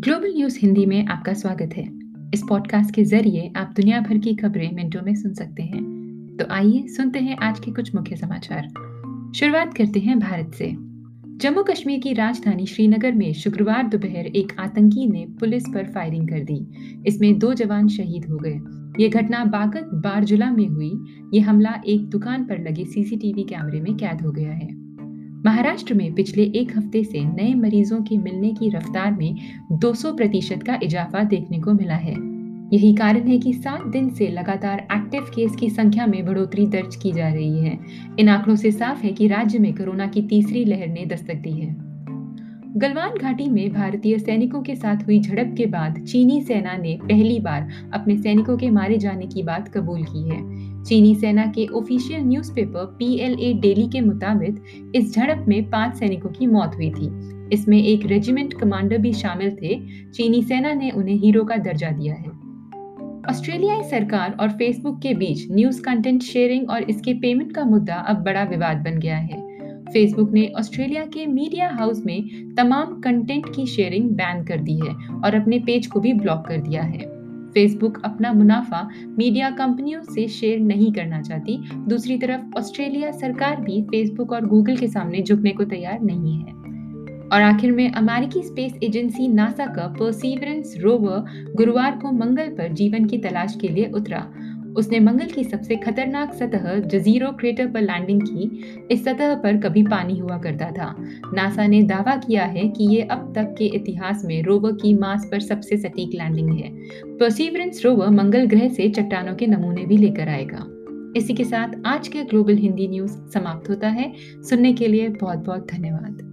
Global news Hindi में आपका स्वागत है। इस पॉडकास्ट के ज़रिए आप दुनिया भर की खबरें मिनटों में सुन सकते हैं। तो आइए सुनते हैं आज के कुछ मुख्य समाचार। शुरुआत करते हैं भारत से। जम्मू कश्मीर की राजधानी श्रीनगर में शुक्रवार दोपहर एक आतंकी ने पुलिस पर फायरिंग कर दी। इसमें दो जवान शहीद हो गए। ये घटना बागत बारजुला में हुई। ये हमला एक दुकान पर लगे सीसीटीवी कैमरे में कैद हो गया है। महाराष्ट्र में पिछले एक हफ़्ते से नए मरीजों के मिलने की रफ्तार में 200 प्रतिशत का इजाफा देखने को मिला है। यही कारण है कि सात दिन से लगातार एक्टिव केस की संख्या में बढ़ोतरी दर्ज की जा रही है। इन आंकड़ों से साफ़ है कि राज्य में कोरोना की तीसरी लहर ने दस्तक दी है। गलवान घाटी में भारतीय सैनिकों के साथ हुई झड़प के बाद चीनी सेना ने पहली बार अपने सैनिकों के मारे जाने की बात कबूल की है। चीनी सेना के ऑफिशियल न्यूज़पेपर पीएलए डेली के मुताबिक इस झड़प में पाँच सैनिकों की मौत हुई थी। इसमें एक रेजिमेंट कमांडर भी शामिल थे। चीनी सेना ने उन्हें हीरो का दर्जा दिया है। ऑस्ट्रेलियाई सरकार और फेसबुक के बीच न्यूज़ कंटेंट शेयरिंग और इसके पेमेंट का मुद्दा अब बड़ा विवाद बन गया है। फेसबुक ने ऑस्ट्रेलिया के मीडिया हाउस में तमाम कंटेंट की शेयरिंग बैन कर दी है और अपने पेज को भी ब्लॉक कर दिया है। फेसबुक अपना मुनाफा मीडिया कंपनियों से शेयर नहीं करना चाहती। दूसरी तरफ़ ऑस्ट्रेलिया सरकार भी फेसबुक और गूगल के सामने झुकने को तैयार नहीं है। और आखिर में, अमेरिकी स्पेस एजेंसी नासा का परसीवरेंस रोवर गुरुवार को मंगल पर जीवन की तलाश के लिए उतरा। उसने मंगल की सबसे खतरनाक सतह जजीरो क्रेटर पर लैंडिंग की। इस सतह पर कभी पानी हुआ करता था। नासा ने दावा किया है कि ये अब तक के इतिहास में रोवर की मास पर सबसे सटीक लैंडिंग है। परसिवरेंस रोवर मंगल ग्रह से चट्टानों के नमूने भी लेकर आएगा। इसी के साथ आज के ग्लोबल हिंदी न्यूज़ समाप्त होता है। सुनने के लिए बहुत बहुत धन्यवाद।